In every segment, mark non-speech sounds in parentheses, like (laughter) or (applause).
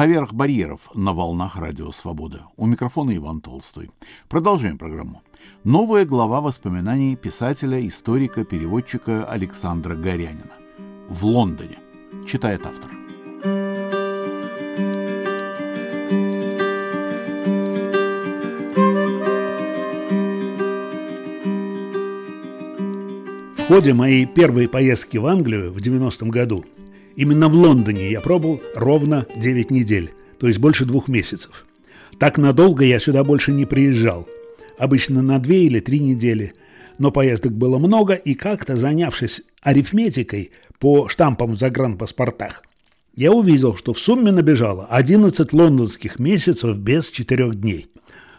Поверх барьеров на волнах Радио Свобода. У микрофона Иван Толстой. Продолжаем программу. Новая глава воспоминаний писателя, историка, переводчика Александра Горянина. В Лондоне. Читает автор. В ходе моей первой поездки в Англию в 90-м году именно в Лондоне я пробыл ровно 9 недель, то есть больше двух месяцев. Так надолго я сюда больше не приезжал. Обычно на две или три недели. Но поездок было много, и как-то занявшись арифметикой по штампам в загранпаспортах, я увидел, что в сумме набежало 11 лондонских месяцев без четырех дней.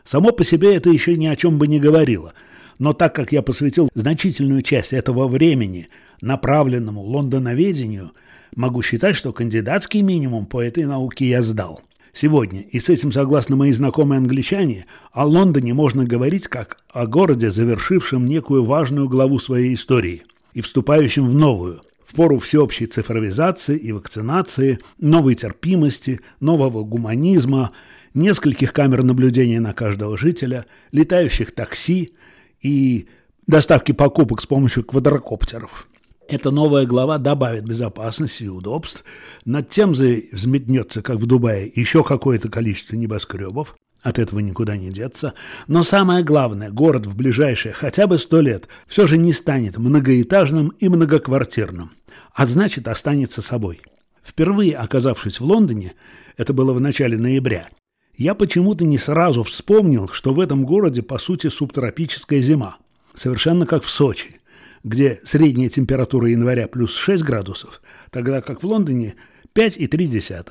Само по себе это еще ни о чем бы не говорило – но так как я посвятил значительную часть этого времени направленному лондоноведению, могу считать, что кандидатский минимум по этой науке я сдал. Сегодня, и с этим согласны мои знакомые англичане, о Лондоне можно говорить как о городе, завершившем некую важную главу своей истории и вступающем в новую, в пору всеобщей цифровизации и вакцинации, новой терпимости, нового гуманизма, нескольких камер наблюдения на каждого жителя, летающих такси, и доставки покупок с помощью квадрокоптеров. Эта новая глава добавит безопасности и удобств. Над Темзой взметнется, как в Дубае, еще какое-то количество небоскребов. От этого никуда не деться. Но самое главное, город в ближайшие хотя бы сто лет все же не станет многоэтажным и многоквартирным, а значит останется собой. Впервые оказавшись в Лондоне, это было в начале ноября, я почему-то не сразу вспомнил, что в этом городе, по сути, субтропическая зима. Совершенно как в Сочи, где средняя температура января плюс 6 градусов, тогда как в Лондоне 5,3.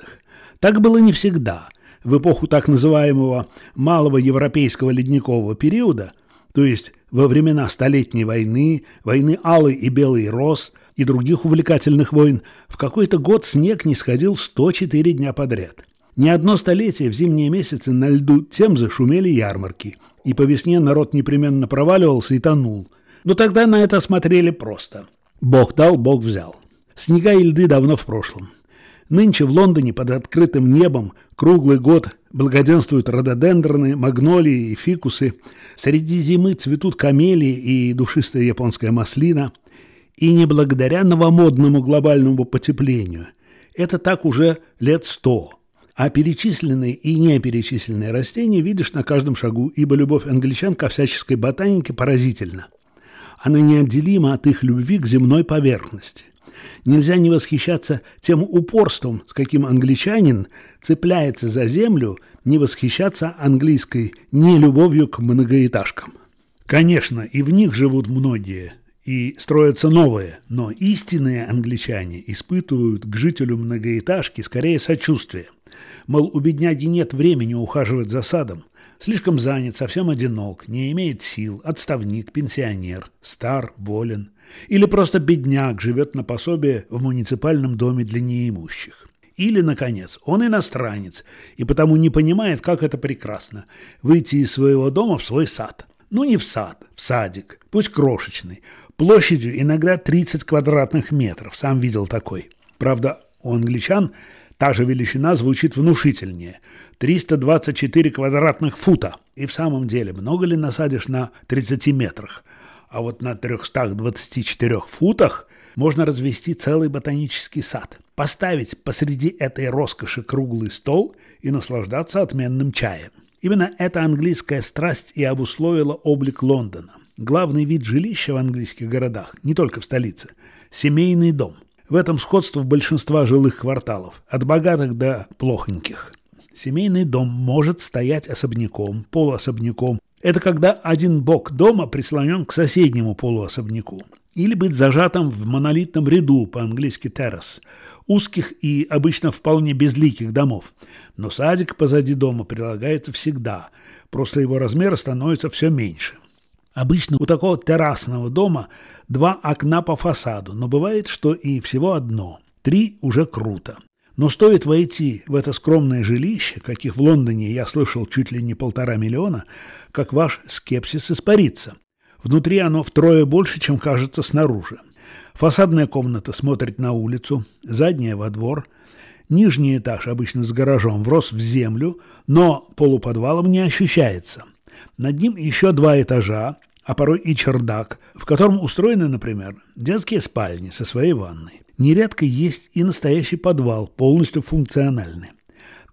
Так было не всегда. В эпоху так называемого малого европейского ледникового периода, то есть во времена Столетней войны, войны Алый и Белый Рос и других увлекательных войн, в какой-то год снег не сходил 104 дня подряд – не одно столетие в зимние месяцы на льду Темзы шумели ярмарки, и по весне народ непременно проваливался и тонул. Но тогда на это смотрели просто. Бог дал, Бог взял. Снега и льды давно в прошлом. Нынче в Лондоне под открытым небом круглый год благоденствуют рододендроны, магнолии и фикусы. Среди зимы цветут камелии и душистая японская маслина. И не благодаря новомодному глобальному потеплению. Это так уже лет сто – а перечисленные и неперечисленные растения видишь на каждом шагу, ибо любовь англичан ко всяческой ботанике поразительна. Она неотделима от их любви к земной поверхности. Нельзя не восхищаться тем упорством, с каким англичанин цепляется за землю, не восхищаться английской нелюбовью к многоэтажкам. Конечно, и в них живут многие, и строятся новые, но истинные англичане испытывают к жителю многоэтажки скорее сочувствие – Мол, у бедняги нет времени ухаживать за садом. Слишком занят, совсем одинок, не имеет сил, отставник, пенсионер, стар, болен. Или просто бедняк живет на пособие в муниципальном доме для неимущих. Или, наконец, он иностранец и потому не понимает, как это прекрасно – выйти из своего дома в свой сад. Ну, не в сад, в садик, пусть крошечный, площадью иногда 30 квадратных метров, сам видел такой. Правда, у англичан – Та же величина звучит внушительнее – 324 квадратных фута. И в самом деле, много ли насадишь на 30 метрах? А вот на 324 футах можно развести целый ботанический сад, поставить посреди этой роскоши круглый стол и наслаждаться отменным чаем. Именно эта английская страсть и обусловила облик Лондона. Главный вид жилища в английских городах, не только в столице – семейный дом – в этом сходство большинства жилых кварталов, от богатых до плохоньких. Семейный дом может стоять особняком, полуособняком. Это когда один бок дома прислонен к соседнему полуособняку. Или быть зажатым в монолитном ряду, по-английски террас, узких и обычно вполне безликих домов. Но садик позади дома прилагается всегда, просто его размеры становятся все меньше. Обычно у такого террасного дома два окна по фасаду, но бывает, что и всего одно. Три уже круто. Но стоит войти в это скромное жилище, каких в Лондоне я слышал чуть ли не полтора миллиона, как ваш скепсис испарится. Внутри оно втрое больше, чем кажется снаружи. Фасадная комната смотрит на улицу, задняя во двор. Нижний этаж, обычно с гаражом, врос в землю, но полуподвалом не ощущается. Над ним еще два этажа, а порой и чердак, в котором устроены, например, детские спальни со своей ванной. Нередко есть и настоящий подвал, полностью функциональный.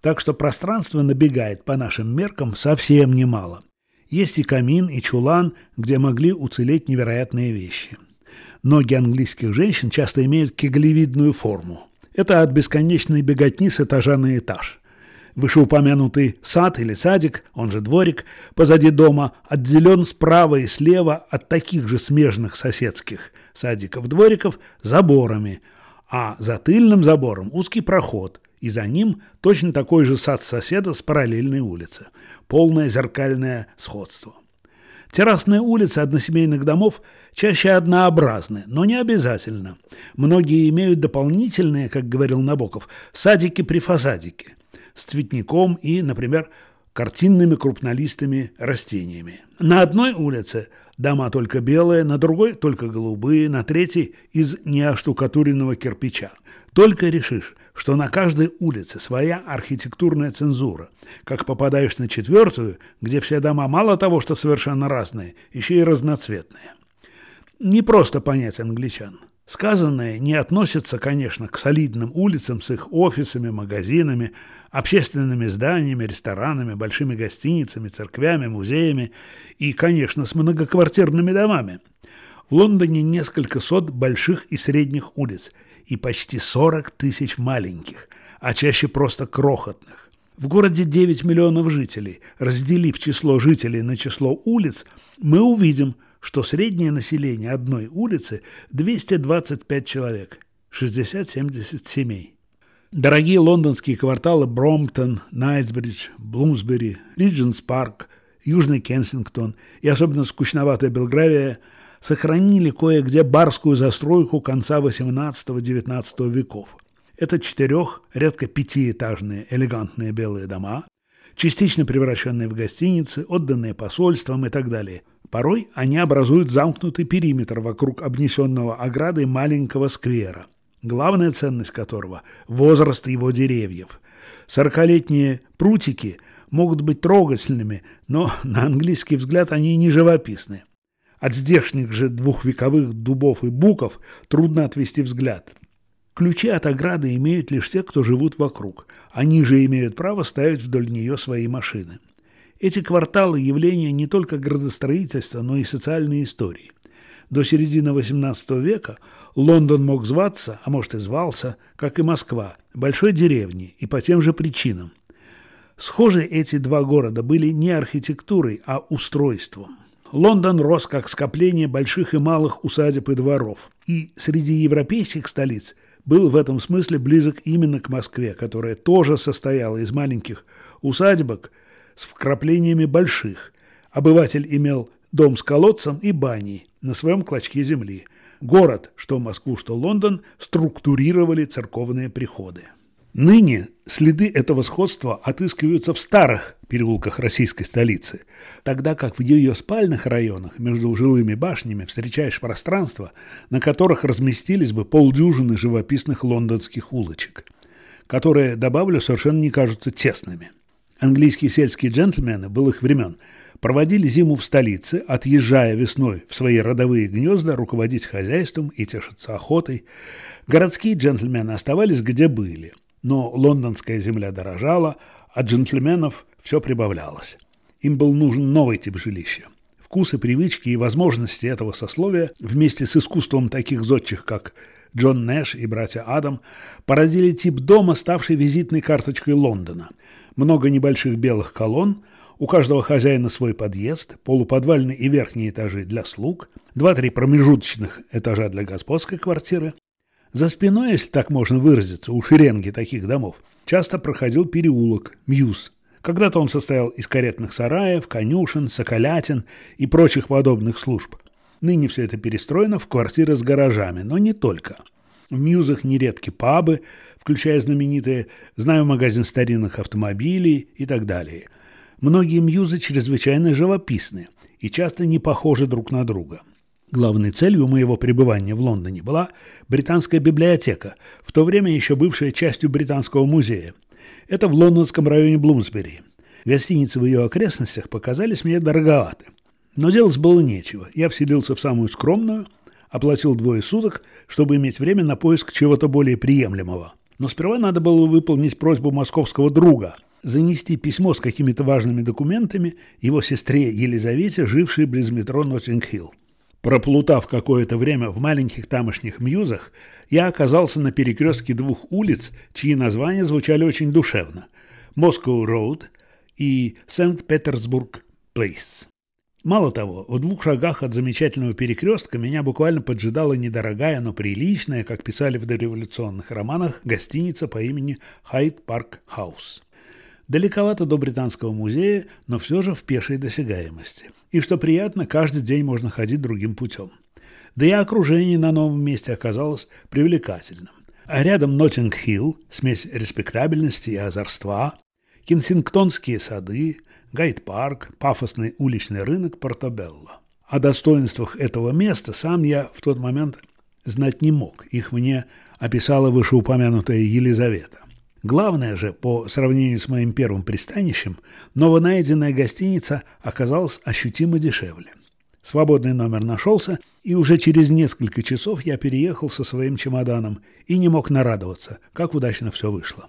Так что пространство набегает по нашим меркам совсем немало. Есть и камин, и чулан, где могли уцелеть невероятные вещи. Ноги английских женщин часто имеют кеглевидную форму. Это от бесконечной беготни с этажа на этаж. Вышеупомянутый сад или садик, он же дворик, позади дома отделен справа и слева от таких же смежных соседских садиков-двориков заборами, а за тыльным забором узкий проход, и за ним точно такой же сад соседа с параллельной улицы. Полное зеркальное сходство. Террасные улицы односемейных домов чаще однообразны, но не обязательно. Многие имеют дополнительные, как говорил Набоков, садики при фасадике с цветником и, например, картинными крупнолистыми растениями. На одной улице дома только белые, на другой только голубые, на третьей из неоштукатуренного кирпича. Только решишь, что на каждой улице своя архитектурная цензура. Как попадаешь на четвертую, где все дома мало того, что совершенно разные, еще и разноцветные. Не просто понять англичан. Сказанное не относится, конечно, к солидным улицам с их офисами, магазинами, общественными зданиями, ресторанами, большими гостиницами, церквями, музеями и, конечно, с многоквартирными домами. В Лондоне несколько сот больших и средних улиц и почти 40 тысяч маленьких, а чаще просто крохотных. В городе 9 миллионов жителей. Разделив число жителей на число улиц, мы увидим – что среднее население одной улицы 225 человек, 60-70 семей. Дорогие лондонские кварталы Бромптон, Найтсбридж, Блумсбери, Ридженс Парк, Южный Кенсингтон и особенно скучноватая Белгравия сохранили кое-где барскую застройку конца XVIII-XIX веков. Это четырех, редко пятиэтажные элегантные белые дома, частично превращенные в гостиницы, отданные посольствам и так далее – Порой они образуют замкнутый периметр вокруг обнесенного оградой маленького сквера, главная ценность которого – возраст его деревьев. Сорокалетние прутики могут быть трогательными, но (laughs) на английский взгляд они не живописны. От здешних же двухвековых дубов и буков трудно отвести взгляд. Ключи от ограды имеют лишь те, кто живут вокруг. Они же имеют право ставить вдоль нее свои машины. Эти кварталы – явления не только градостроительства, но и социальной истории. До середины XVIII века Лондон мог зваться, а может и звался, как и Москва, большой деревней и по тем же причинам. Схожи эти два города были не архитектурой, а устройством. Лондон рос как скопление больших и малых усадеб и дворов, и среди европейских столиц был в этом смысле близок именно к Москве, которая тоже состояла из маленьких усадебок – с вкраплениями больших. Обыватель имел дом с колодцем и баней на своем клочке земли. Город, что Москву, что Лондон, структурировали церковные приходы. Ныне следы этого сходства отыскиваются в старых переулках российской столицы, тогда как в ее спальных районах между жилыми башнями встречаешь пространства, на которых разместились бы полдюжины живописных лондонских улочек, которые, добавлю, совершенно не кажутся тесными. Английские сельские джентльмены былых времен проводили зиму в столице, отъезжая весной в свои родовые гнезда руководить хозяйством и тешиться охотой. Городские джентльмены оставались где были, но лондонская земля дорожала, а джентльменов все прибавлялось. Им был нужен новый тип жилища. Вкусы, привычки и возможности этого сословия вместе с искусством таких зодчих, как Джон Нэш и братья Адам, породили тип дома, ставший визитной карточкой Лондона – много небольших белых колонн, у каждого хозяина свой подъезд, полуподвальный и верхние этажи для слуг, два-три промежуточных этажа для господской квартиры. За спиной, если так можно выразиться, у шеренги таких домов, часто проходил переулок, Мьюз. Когда-то он состоял из каретных сараев, конюшен, соколятин и прочих подобных служб. Ныне все это перестроено в квартиры с гаражами, но не только. В Мьюзах нередки пабы, включая знаменитые «Знаю магазин старинных автомобилей» и так далее. Многие мьюзы чрезвычайно живописны и часто не похожи друг на друга. Главной целью моего пребывания в Лондоне была британская библиотека, в то время еще бывшая частью Британского музея. Это в лондонском районе Блумсбери. Гостиницы в ее окрестностях показались мне дороговаты. Но делать было нечего. Я вселился в самую скромную, оплатил двое суток, чтобы иметь время на поиск чего-то более приемлемого. Но сперва надо было выполнить просьбу московского друга – занести письмо с какими-то важными документами его сестре Елизавете, жившей близ метро Ноттинг-Хилл. Проплутав какое-то время в маленьких тамошних мьюзах, я оказался на перекрестке двух улиц, чьи названия звучали очень душевно – Москоу-Роуд и Сент-Петерсбург-Плейс. Мало того, в двух шагах от замечательного перекрестка меня буквально поджидала недорогая, но приличная, как писали в дореволюционных романах, гостиница по имени Hyde Park House. Далековато до Британского музея, но все же в пешей досягаемости. И что приятно, каждый день можно ходить другим путем. Да и окружение на новом месте оказалось привлекательным. А рядом Ноттинг-Хилл, смесь респектабельности и озорства, Кенсингтонские сады, Гайд-парк, пафосный уличный рынок Портобелло. О достоинствах этого места сам я в тот момент знать не мог. Их мне описала вышеупомянутая Елизавета. Главное же, по сравнению с моим первым пристанищем, новонайденная гостиница оказалась ощутимо дешевле. Свободный номер нашелся, и уже через несколько часов я переехал со своим чемоданом и не мог нарадоваться, как удачно все вышло.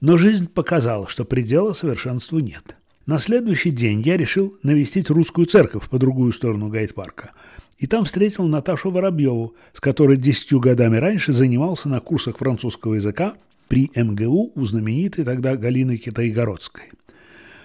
Но жизнь показала, что предела совершенству нет. На следующий день я решил навестить русскую церковь по другую сторону гайд-парка. И там встретил Наташу Воробьеву, с которой десятью годами раньше занимался на курсах французского языка при МГУ у знаменитой тогда Галины Китайгородской.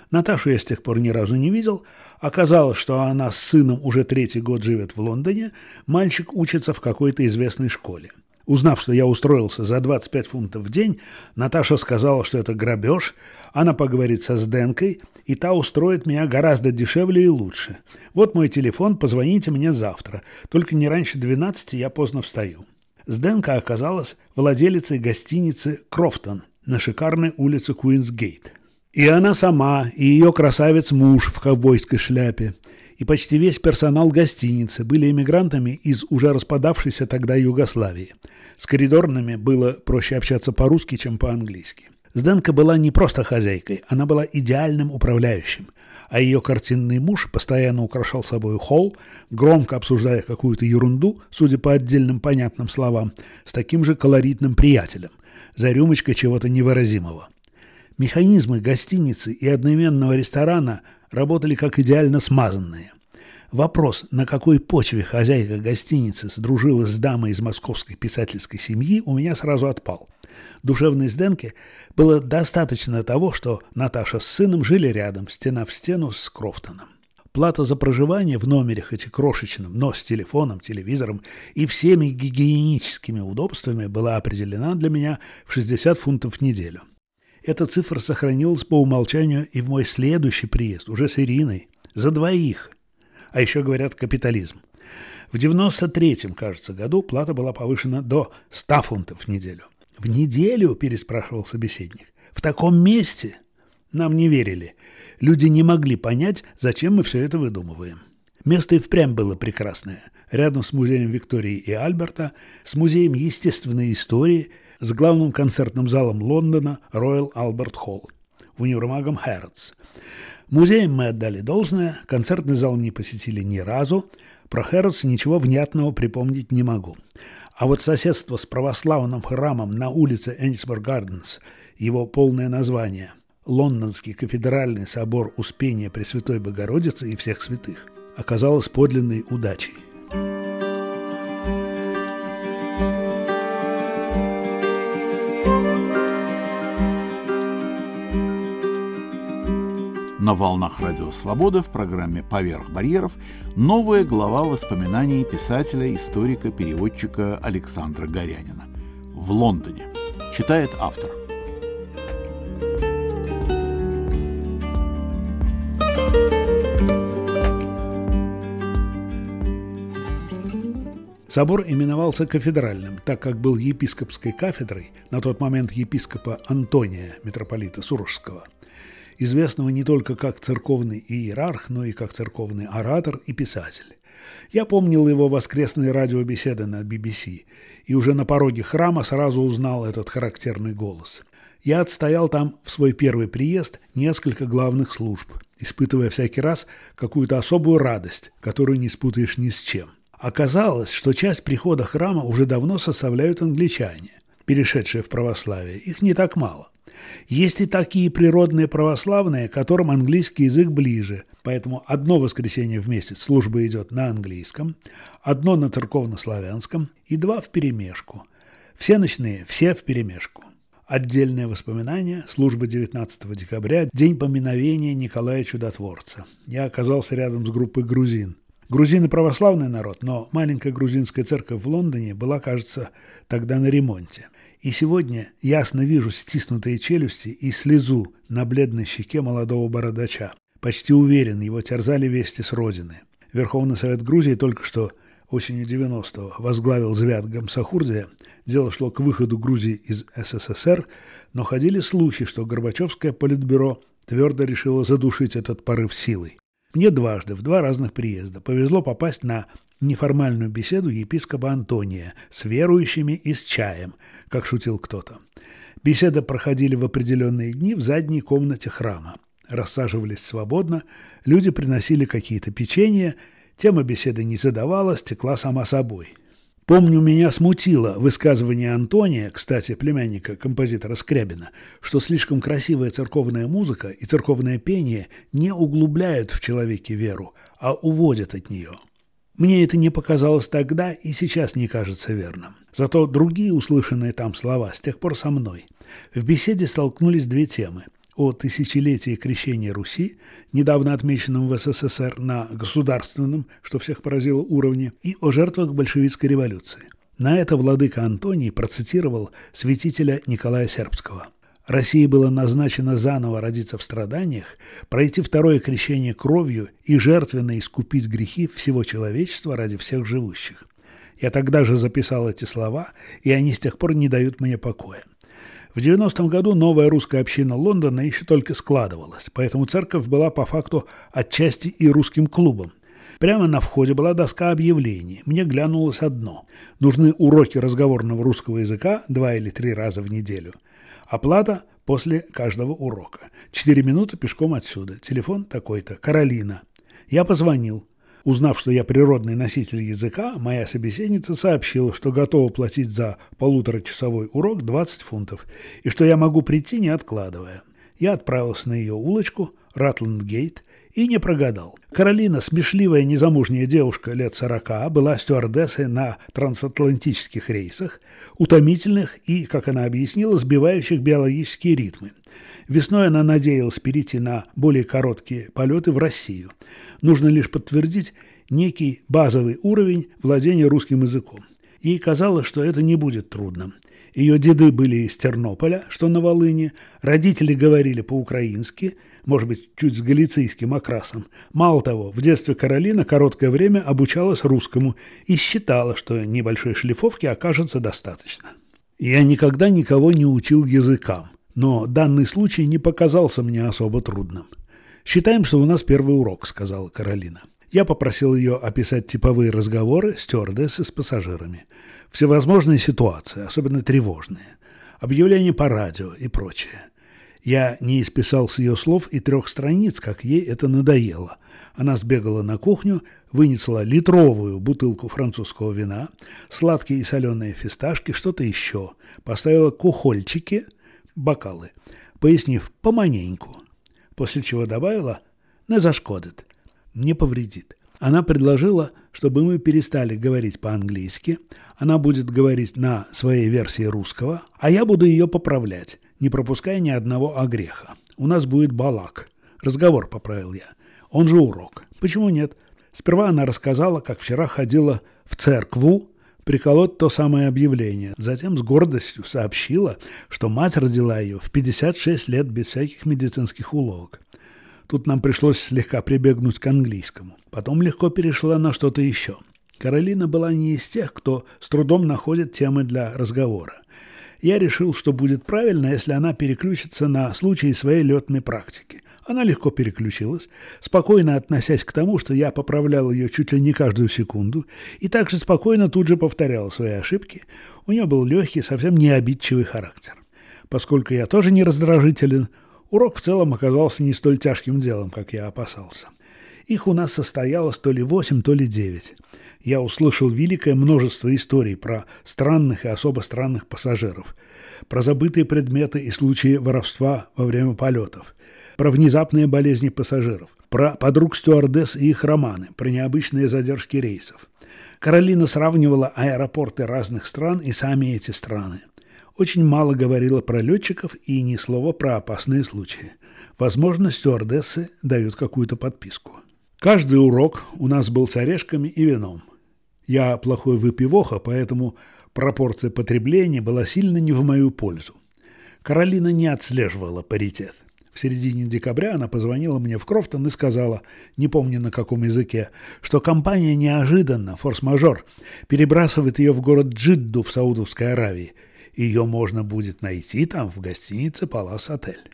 Наташу я с тех пор ни разу не видел. Оказалось, что она с сыном уже третий год живет в Лондоне, мальчик учится в какой-то известной школе. Узнав, что я устроился за 25 фунтов в день, Наташа сказала, что это грабеж, она поговорит со Сденкой, и та устроит меня гораздо дешевле и лучше. Вот мой телефон, позвоните мне завтра. Только не раньше 12 я поздно встаю. Сденка оказалась владелицей гостиницы «Крофтон» на шикарной улице Куинсгейт. И она сама, и ее красавец-муж в ковбойской шляпе, и почти весь персонал гостиницы были эмигрантами из уже распадавшейся тогда Югославии. С коридорными было проще общаться по-русски, чем по-английски. Сденка была не просто хозяйкой, она была идеальным управляющим – а ее картинный муж постоянно украшал собой холл, громко обсуждая какую-то ерунду, судя по отдельным понятным словам, с таким же колоритным приятелем, за рюмочкой чего-то невыразимого. Механизмы гостиницы и одноименного ресторана работали как идеально смазанные. Вопрос, на какой почве хозяйка гостиницы сдружилась с дамой из московской писательской семьи, у меня сразу отпал. Душевной Сденке было достаточно того, что Наташа с сыном жили рядом, стена в стену с Крофтоном. Плата за проживание в номере, хоть и крошечном, но с телефоном, телевизором и всеми гигиеническими удобствами была определена для меня в 60 фунтов в неделю. Эта цифра сохранилась по умолчанию и в мой следующий приезд, уже с Ириной, за двоих. А еще говорят капитализм. В 93-м, кажется, году плата была повышена до 100 фунтов в неделю. «В неделю?» – переспрашивал собеседник. «В таком месте?» Нам не верили. Люди не могли понять, зачем мы все это выдумываем. Место и впрямь было прекрасное. Рядом с музеем Виктории и Альберта, с музеем естественной истории, с главным концертным залом Лондона Royal Albert Hall, универмагом Хэрротс. Музеем мы отдали должное, концертный зал не посетили ни разу, про Хэрротс ничего внятного припомнить не могу. А вот соседство с православным храмом на улице Энисборг Гарденс, его полное название – Лондонский кафедральный собор Успения Пресвятой Богородицы и всех святых – оказалось подлинной удачей. На волнах Радио Свобода в программе «Поверх барьеров» новая глава воспоминаний писателя, историка, переводчика Александра Горянина. В Лондоне. Читает автор. Собор именовался кафедральным, так как был епископской кафедрой, на тот момент епископа Антония, митрополита Сурожского – известного не только как церковный иерарх, но и как церковный оратор и писатель. Я помнил его воскресные радиобеседы на BBC, и уже на пороге храма сразу узнал этот характерный голос. Я отстоял там в свой первый приезд несколько главных служб, испытывая всякий раз какую-то особую радость, которую не спутаешь ни с чем. Оказалось, что часть прихода храма уже давно составляют англичане, перешедшие в православие. Их не так мало. Есть и такие природные православные, которым английский язык ближе, поэтому одно воскресенье в месяц служба идет на английском, одно на церковно-славянском и два в перемешку. Все ночные, все в перемешку. Отдельные воспоминания. Служба 19 декабря. День поминовения Николая Чудотворца. Я оказался рядом с группой грузин. Грузины православный народ, но маленькая грузинская церковь в Лондоне была, кажется, тогда на ремонте. И сегодня ясно вижу стиснутые челюсти и слезу на бледной щеке молодого бородача. Почти уверен, его терзали вести с родины. Верховный Совет Грузии только что осенью 90-го возглавил Звят Гамсахурдия. Дело шло к выходу Грузии из СССР, но ходили слухи, что Горбачевское политбюро твердо решило задушить этот порыв силой. Мне дважды, в два разных приезда, повезло попасть на неформальную беседу епископа Антония с верующими и с чаем, как шутил кто-то. Беседы проходили в определенные дни в задней комнате храма. Рассаживались свободно, люди приносили какие-то печенья, тема беседы не задавалась, текла сама собой. Помню, меня смутило высказывание Антония, кстати, племянника композитора Скрябина, что слишком красивая церковная музыка и церковное пение не углубляют в человеке веру, а уводят от нее. Мне это не показалось тогда и сейчас не кажется верным. Зато другие услышанные там слова с тех пор со мной. В беседе столкнулись две темы – о тысячелетии крещения Руси, недавно отмеченном в СССР на государственном, что всех поразило, уровне, и о жертвах большевистской революции. На это владыка Антоний процитировал святителя Николая Сербского. России было назначено заново родиться в страданиях, пройти второе крещение кровью и жертвенно искупить грехи всего человечества ради всех живущих. Я тогда же записал эти слова, и они с тех пор не дают мне покоя. В 90-м году новая русская община Лондона еще только складывалась, поэтому церковь была по факту отчасти и русским клубом. Прямо на входе была доска объявлений. Мне глянулось одно. Нужны уроки разговорного русского языка два или три раза в неделю – Оплата после каждого урока. Четыре минуты пешком отсюда. Телефон такой-то. Каролина. Я позвонил. Узнав, что я природный носитель языка, моя собеседница сообщила, что готова платить за полуторачасовой урок 20 фунтов и что я могу прийти, не откладывая. Я отправился на ее улочку, Ратланд-Гейт, и не прогадал. Каролина, смешливая незамужняя девушка лет сорока, была стюардессой на трансатлантических рейсах, утомительных и, как она объяснила, сбивающих биологические ритмы. Весной она надеялась перейти на более короткие полеты в Россию. Нужно лишь подтвердить некий базовый уровень владения русским языком. Ей казалось, что это не будет трудным. Ее деды были из Тернополя, что на Волыне, родители говорили по-украински – может быть, чуть с галицийским окрасом. Мало того, в детстве Каролина короткое время обучалась русскому и считала, что небольшой шлифовки окажется достаточно. Я никогда никого не учил языкам, но данный случай не показался мне особо трудным. «Считаем, что у нас первый урок», — сказала Каролина. Я попросил ее описать типовые разговоры стюардессы с пассажирами. Всевозможные ситуации, особенно тревожные. Объявления по радио и прочее. Я не исписал с ее слов и трех страниц, как ей это надоело. Она сбегала на кухню, вынесла литровую бутылку французского вина, сладкие и соленые фисташки, что-то еще, поставила кухольчики, бокалы, пояснив «поманеньку», после чего добавила «не зашкодит», «не повредит». Она предложила, чтобы мы перестали говорить по-английски, она будет говорить на своей версии русского, а я буду ее поправлять, не пропуская ни одного огреха. У нас будет балак. Разговор, поправил я. Он же урок. Почему нет? Сперва она рассказала, как вчера ходила в церкву приколоть то самое объявление. Затем с гордостью сообщила, что мать родила ее в 56 лет без всяких медицинских уловок. Тут нам пришлось слегка прибегнуть к английскому. Потом легко перешла на что-то еще. Каролина была не из тех, кто с трудом находит темы для разговора я решил, что будет правильно, если она переключится на случаи своей летной практики. Она легко переключилась, спокойно относясь к тому, что я поправлял ее чуть ли не каждую секунду, и также спокойно тут же повторяла свои ошибки. У нее был легкий, совсем не обидчивый характер. Поскольку я тоже не раздражителен, урок в целом оказался не столь тяжким делом, как я опасался. Их у нас состоялось то ли восемь, то ли девять. Я услышал великое множество историй про странных и особо странных пассажиров, про забытые предметы и случаи воровства во время полетов, про внезапные болезни пассажиров, про подруг стюардесс и их романы, про необычные задержки рейсов. Каролина сравнивала аэропорты разных стран и сами эти страны. Очень мало говорила про летчиков и ни слова про опасные случаи. Возможно, стюардессы дают какую-то подписку. Каждый урок у нас был с орешками и вином. Я плохой выпивоха, поэтому пропорция потребления была сильно не в мою пользу. Каролина не отслеживала паритет. В середине декабря она позвонила мне в Крофтон и сказала, не помню на каком языке, что компания неожиданно, форс-мажор, перебрасывает ее в город Джидду в Саудовской Аравии. Ее можно будет найти там, в гостинице «Палас Отель».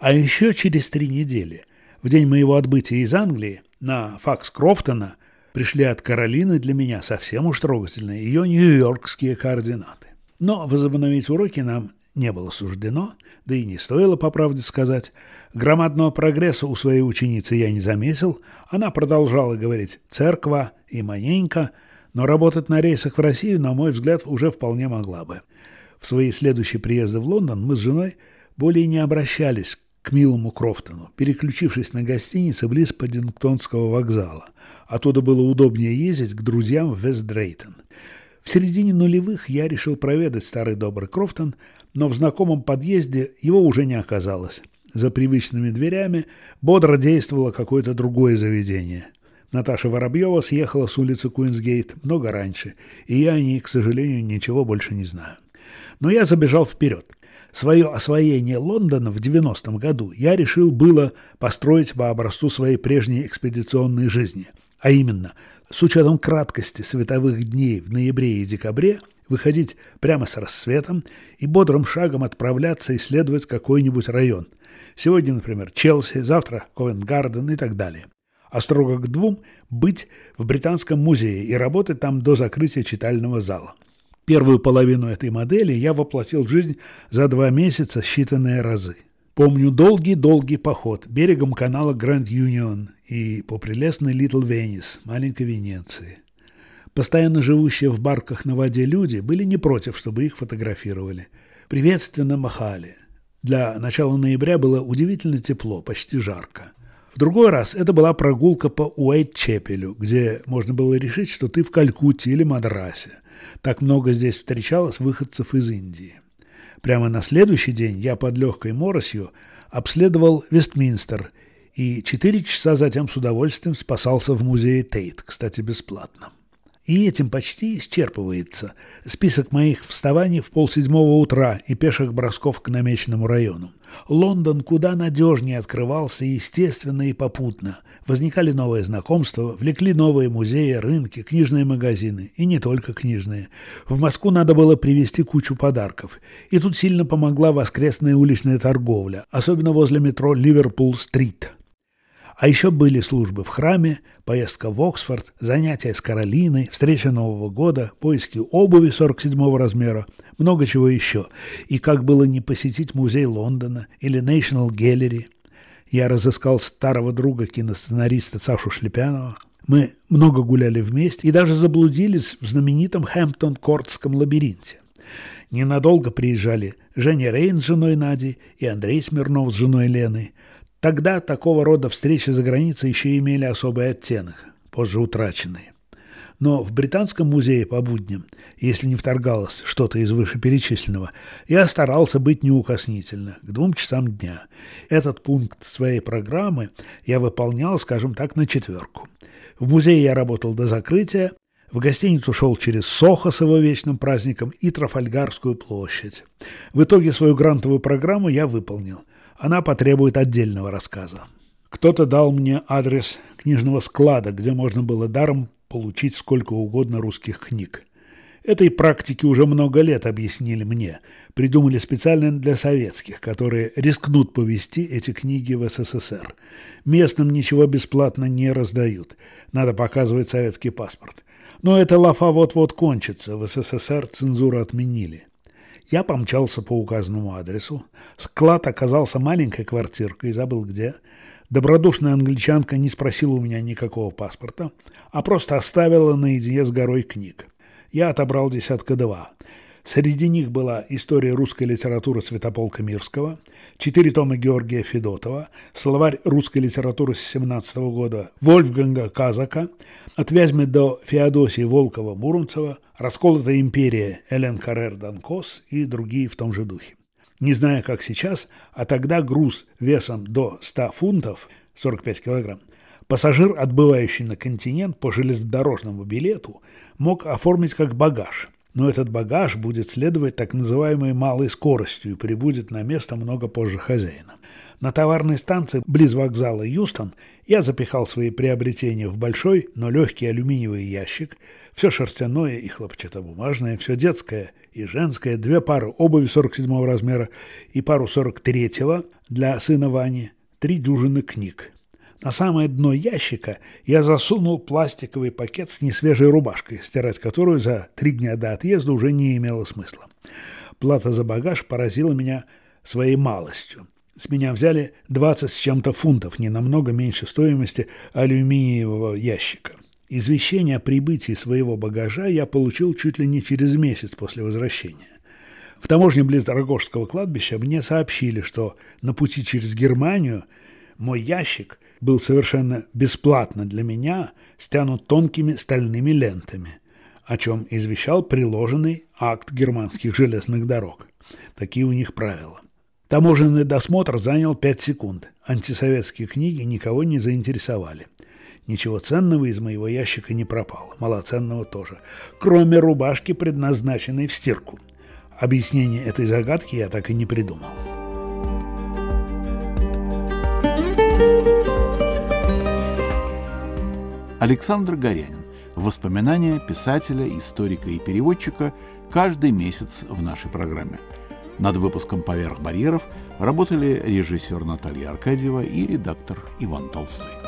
А еще через три недели, в день моего отбытия из Англии, на факс Крофтона пришли от Каролины для меня совсем уж трогательные ее нью-йоркские координаты. Но возобновить уроки нам не было суждено, да и не стоило, по правде сказать. Громадного прогресса у своей ученицы я не заметил. Она продолжала говорить «церква» и «маненька», но работать на рейсах в Россию, на мой взгляд, уже вполне могла бы. В свои следующие приезды в Лондон мы с женой более не обращались к милому Крофтону, переключившись на гостиницы близ Паддингтонского вокзала. Оттуда было удобнее ездить к друзьям в Вестдрейтон. В середине нулевых я решил проведать старый добрый Крофтон, но в знакомом подъезде его уже не оказалось. За привычными дверями бодро действовало какое-то другое заведение. Наташа Воробьева съехала с улицы Куинсгейт много раньше, и я о ней, к сожалению, ничего больше не знаю. Но я забежал вперед. Свое освоение Лондона в 90-м году я решил было построить по образцу своей прежней экспедиционной жизни, а именно, с учетом краткости световых дней в ноябре и декабре, выходить прямо с рассветом и бодрым шагом отправляться исследовать какой-нибудь район. Сегодня, например, Челси, завтра Ковент-Гарден и так далее. А строго к двум быть в Британском музее и работать там до закрытия читального зала. Первую половину этой модели я воплотил в жизнь за два месяца считанные разы. Помню долгий-долгий поход берегом канала Гранд Юнион и по прелестной Литл Венис, маленькой Венеции. Постоянно живущие в барках на воде люди были не против, чтобы их фотографировали. Приветственно махали. Для начала ноября было удивительно тепло, почти жарко. Другой раз это была прогулка по Уайт-Чепелю, где можно было решить, что ты в Калькутте или Мадрасе – так много здесь встречалось выходцев из Индии. Прямо на следующий день я под легкой моросью обследовал Вестминстер и четыре часа затем с удовольствием спасался в музее Тейт, кстати, бесплатно. И этим почти исчерпывается список моих вставаний в полседьмого утра и пеших бросков к намеченному району. Лондон куда надежнее открывался естественно и попутно. Возникали новые знакомства, влекли новые музеи, рынки, книжные магазины. И не только книжные. В Москву надо было привезти кучу подарков. И тут сильно помогла воскресная уличная торговля, особенно возле метро Ливерпул-стрит. А еще были службы в храме, поездка в Оксфорд, занятия с Каролиной, встреча Нового года, поиски обуви 47-го размера, много чего еще. И как было не посетить музей Лондона или National Gallery. Я разыскал старого друга киносценариста Сашу Шлепянова. Мы много гуляли вместе и даже заблудились в знаменитом Хэмптон-Кортском лабиринте. Ненадолго приезжали Женя Рейн с женой Надей и Андрей Смирнов с женой Леной – Тогда такого рода встречи за границей еще имели особый оттенок, позже утраченный. Но в Британском музее по будням, если не вторгалось что-то из вышеперечисленного, я старался быть неукоснительно, к двум часам дня. Этот пункт своей программы я выполнял, скажем так, на четверку. В музее я работал до закрытия, в гостиницу шел через Сохо с его вечным праздником и Трафальгарскую площадь. В итоге свою грантовую программу я выполнил – она потребует отдельного рассказа. Кто-то дал мне адрес книжного склада, где можно было даром получить сколько угодно русских книг. Этой практики уже много лет объяснили мне. Придумали специально для советских, которые рискнут повести эти книги в СССР. Местным ничего бесплатно не раздают. Надо показывать советский паспорт. Но эта лафа вот-вот кончится. В СССР цензуру отменили. Я помчался по указанному адресу. Склад оказался маленькой квартиркой, забыл где. Добродушная англичанка не спросила у меня никакого паспорта, а просто оставила наедине с горой книг я отобрал десятка два. Среди них была история русской литературы Святополка Мирского, четыре тома Георгия Федотова, словарь русской литературы с 17 года Вольфганга Казака, от Вязьмы до Феодосии Волкова-Муромцева, Расколотая империя Элен Каррер Данкос и другие в том же духе. Не зная, как сейчас, а тогда груз весом до 100 фунтов, 45 килограмм, Пассажир, отбывающий на континент по железнодорожному билету, мог оформить как багаж, но этот багаж будет следовать так называемой малой скоростью и прибудет на место много позже хозяина. На товарной станции близ вокзала Юстон я запихал свои приобретения в большой, но легкий алюминиевый ящик, все шерстяное и хлопчатобумажное, все детское и женское, две пары обуви 47 размера и пару 43 для сына Вани, три дюжины книг. На самое дно ящика я засунул пластиковый пакет с несвежей рубашкой, стирать которую за три дня до отъезда уже не имело смысла. Плата за багаж поразила меня своей малостью. С меня взяли 20 с чем-то фунтов, не намного меньше стоимости алюминиевого ящика. Извещение о прибытии своего багажа я получил чуть ли не через месяц после возвращения. В таможне близ Дорогожского кладбища мне сообщили, что на пути через Германию мой ящик был совершенно бесплатно для меня стянут тонкими стальными лентами, о чем извещал приложенный акт германских железных дорог. Такие у них правила. Таможенный досмотр занял пять секунд. Антисоветские книги никого не заинтересовали. Ничего ценного из моего ящика не пропало, малоценного тоже, кроме рубашки, предназначенной в стирку. Объяснение этой загадки я так и не придумал. Александр Горянин. Воспоминания писателя, историка и переводчика каждый месяц в нашей программе. Над выпуском «Поверх барьеров» работали режиссер Наталья Аркадьева и редактор Иван Толстой.